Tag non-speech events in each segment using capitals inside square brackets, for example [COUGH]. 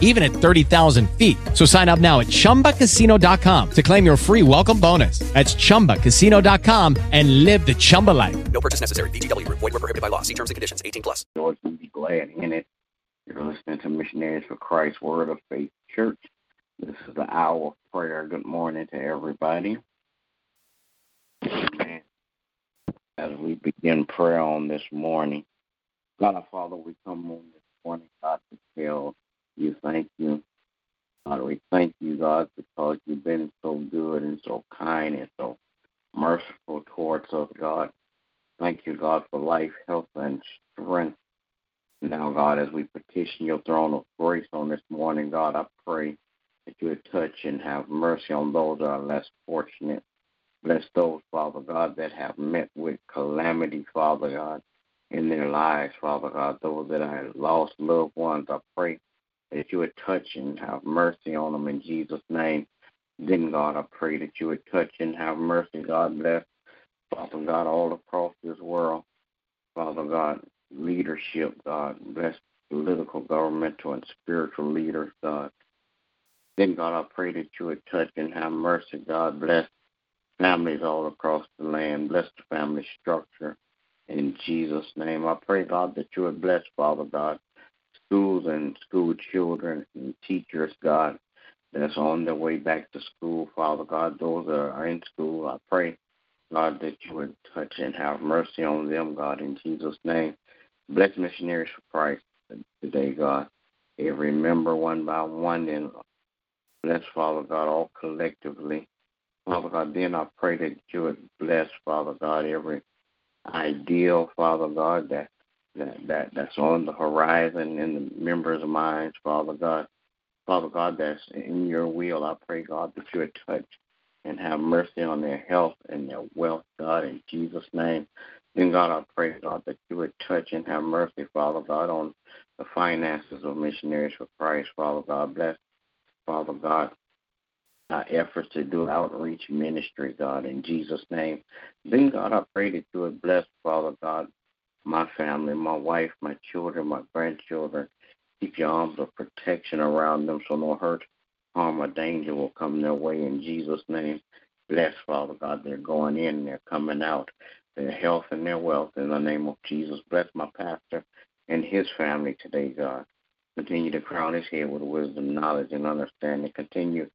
even at 30,000 feet. So sign up now at chumbacasino.com to claim your free welcome bonus. That's chumbacasino.com and live the Chumba life. No purchase necessary. VGW Group. Void were prohibited by law. See terms and conditions. 18 plus. Lord, we be glad in it. You're listening to Missionaries for Christ Word of Faith Church. This is the hour of prayer. Good morning to everybody. Amen. As we begin prayer on this morning, God our Father, we come on this morning, God, to tell you thank you. God, we thank you, God, because you've been so good and so kind and so merciful towards us, God. Thank you, God, for life, health, and strength. Now, God, as we petition your throne of grace on this morning, God, I pray that you would touch and have mercy on those that are less fortunate. Bless those, Father God, that have met with calamity, Father God, in their lives, Father God. Those that have lost loved ones, I pray that you would touch and have mercy on them in Jesus' name. Then, God, I pray that you would touch and have mercy. God bless, Father God, all across this world. Father God, leadership, God. Bless political, governmental, and spiritual leaders, God. Then, God, I pray that you would touch and have mercy. God, bless families all across the land. Bless the family structure. In Jesus' name, I pray, God, that you would bless, Father God, schools and school children and teachers, God, that's on their way back to school, Father God. Those that are in school, I pray, God, that you would touch and have mercy on them, God, in Jesus' name. Bless missionaries for Christ today, God. Every member one by one, and bless, Father God, all collectively. Father God, then I pray that you would bless, Father God, every ideal, Father God, that that, that that's on the horizon in the members' minds, Father God. Father God, that's in your will. I pray, God, that you would touch and have mercy on their health and their wealth, God, in Jesus' name. Then, God, I pray, God, that you would touch and have mercy, Father God, on the finances of missionaries for Christ, Father God. Bless, Father God, our efforts to do outreach ministry, God, in Jesus' name. Then, God, I pray that you would bless, Father God, my family, my wife, my children, my grandchildren. Keep your arms of protection around them so no hurt, harm, or danger will come their way in Jesus' name. Bless, Father God, they're going in, they're coming out, their health and their wealth in the name of Jesus. Bless my pastor and his family today, God. Continue to crown his head with wisdom, knowledge, and understanding. Continue,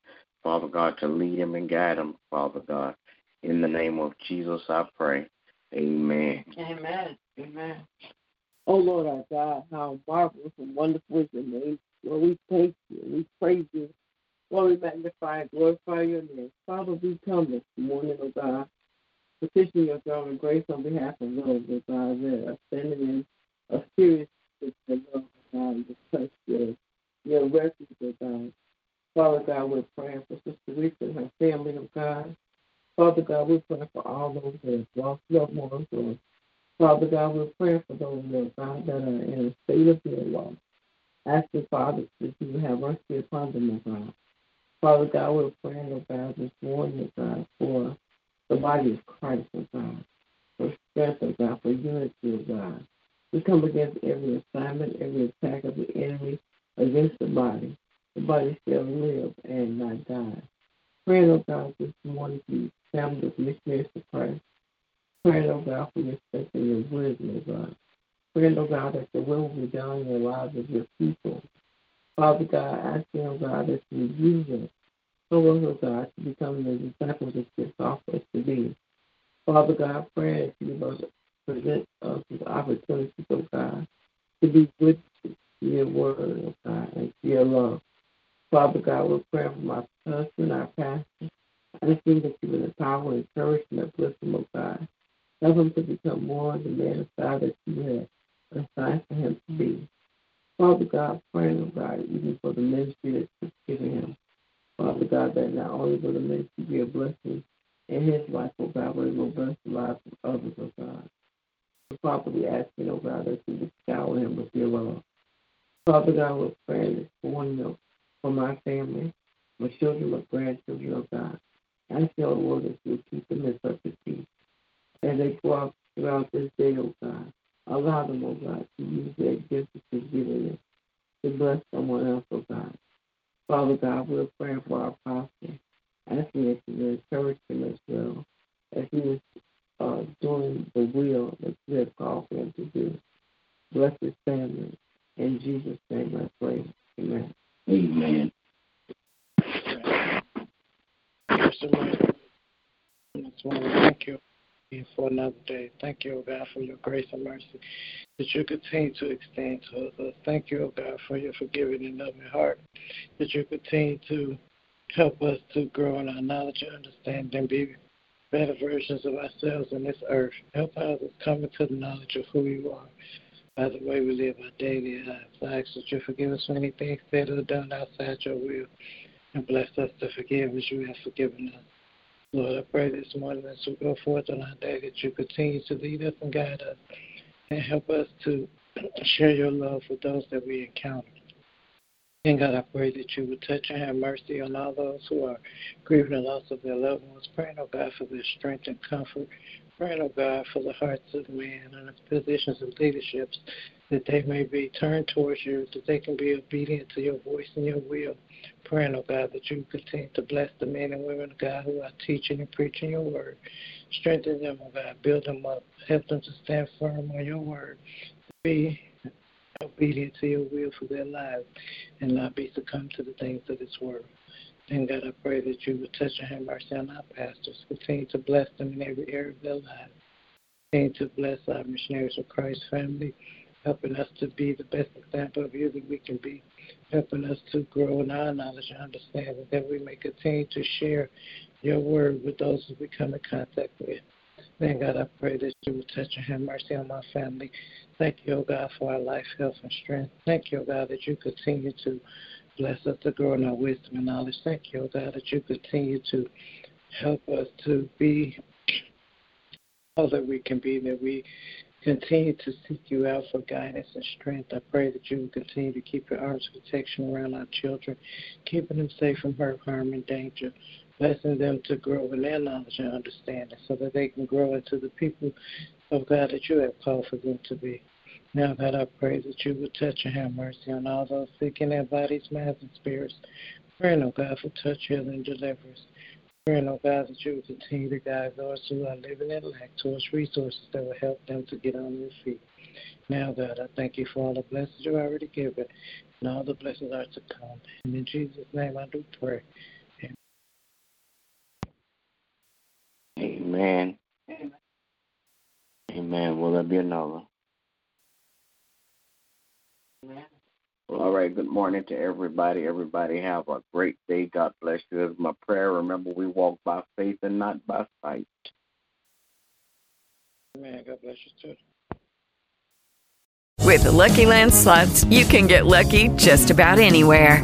Father God, to lead him and guide him, Father God. In the name of Jesus, I pray. Amen. Amen. Amen. Oh Lord our God, how marvelous and wonderful is your name. Lord, we thank you. We praise you. Lord, we magnify and glorify your name. Father, we come this morning, oh God, petitioning your throne of grace on behalf of those, oh God, that are standing in a serious situation, oh God, and just touch your, your refuge, oh God. Father God, we're praying for Sister Rita and her family, oh God. Father God, we're praying for all those that have lost loved ones, or Father God, we're praying for those, Lord God, that are in a state of their loss. Asking, Father, that you have mercy upon them, oh God. Father God, we're praying, oh God, this morning, oh God, for the body of Christ, oh God, for strength, oh God, for unity, oh God. We come against every assignment, every attack of the enemy against the body. The body shall live and not die. Praying, oh God, this morning family of missionaries to Christ. Praying, oh God, for your strength and your wisdom, oh God. Praying, oh God, that the will be done in the lives of your people. Father God, asking, oh God, that you use us. So, oh God, to become the disciples that you called us to be. Father God, praying that you must present us with opportunities, oh God, to be witnesses to your word, oh God, and your love. Father God, we pray for my husband, our pastor. I just think that you would empower, and uplift him, oh God. Help him to become more the man of God that you have assigned for him to be. Father God, praying, oh God, even for the ministry that you've given him. Father God, that not only will the ministry be a blessing in his life, oh God, but it will bless the lives of others, oh God. We ask you, oh God, that you would shower him with your love. Father God, we're praying this morning oh, for my family, my children, my grandchildren, oh God. I ask you, oh Lord, that you keep them in perfect peace as they go out throughout this day, oh God. Allow them, oh God, to use their gifts that you've given them to bless someone else, oh God. Father God, we're praying for our pastor, asking that you encourage him as well as he is uh, doing the will that you have called for him to do. Bless his family. In Jesus' name I pray. Amen. Amen. Thank you for another day. Thank you, O God, for your grace and mercy that you continue to extend to us. Thank you, O God, for your forgiving and loving heart that you continue to help us to grow in our knowledge and understanding and be better versions of ourselves in this earth. Help others come into the knowledge of who you are by the way we live our daily lives. I ask that you forgive us for anything said or done outside your will and bless us to forgive as you have forgiven us. Lord, I pray this morning as we go forth on our day that you continue to lead us and guide us and help us to [CLEARS THROAT] share your love with those that we encounter. And God, I pray that you would touch and have mercy on all those who are grieving the loss of their loved ones. Praying, oh God, for their strength and comfort. Praying, oh God, for the hearts of men and the positions of leaderships that they may be turned towards you, that they can be obedient to your voice and your will. Praying, oh God, that you continue to bless the men and women, of God, who are teaching and preaching your word. Strengthen them, oh God, build them up, help them to stand firm on your word, be obedient to your will for their lives, and not be succumb to the things of this world. And God, I pray that you would touch and have mercy on our pastors. Continue to bless them in every area of their lives. Continue to bless our missionaries of Christ family helping us to be the best example of you that we can be, helping us to grow in our knowledge and understanding that we may continue to share your word with those that we come in contact with. Then, God, I pray that you would touch and have mercy on my family. Thank you, oh God, for our life, health, and strength. Thank you, God, that you continue to bless us to grow in our wisdom and knowledge. Thank you, God, that you continue to help us to be all that we can be, that we continue to seek you out for guidance and strength. I pray that you will continue to keep your arms of protection around our children, keeping them safe from hurt, harm, and danger, blessing them to grow in their knowledge and understanding so that they can grow into the people of God that you have called for them to be. Now, God, I pray that you would touch and have mercy on all those sick in their bodies, minds, and spirits. Praying, oh God, for touch, healing, and deliverance praying, oh God, that you will continue to guide those who are living in lack towards resources that will help them to get on their feet. Now, God, I thank you for all the blessings you already given, and all the blessings are to come. And in Jesus' name I do pray. Amen. Amen. Amen. Will there be another? Amen. Well, all right. Good morning to everybody. Everybody have a great day. God bless you. As my prayer. Remember, we walk by faith and not by sight. Amen. God bless you too. With the Lucky Land slots, you can get lucky just about anywhere.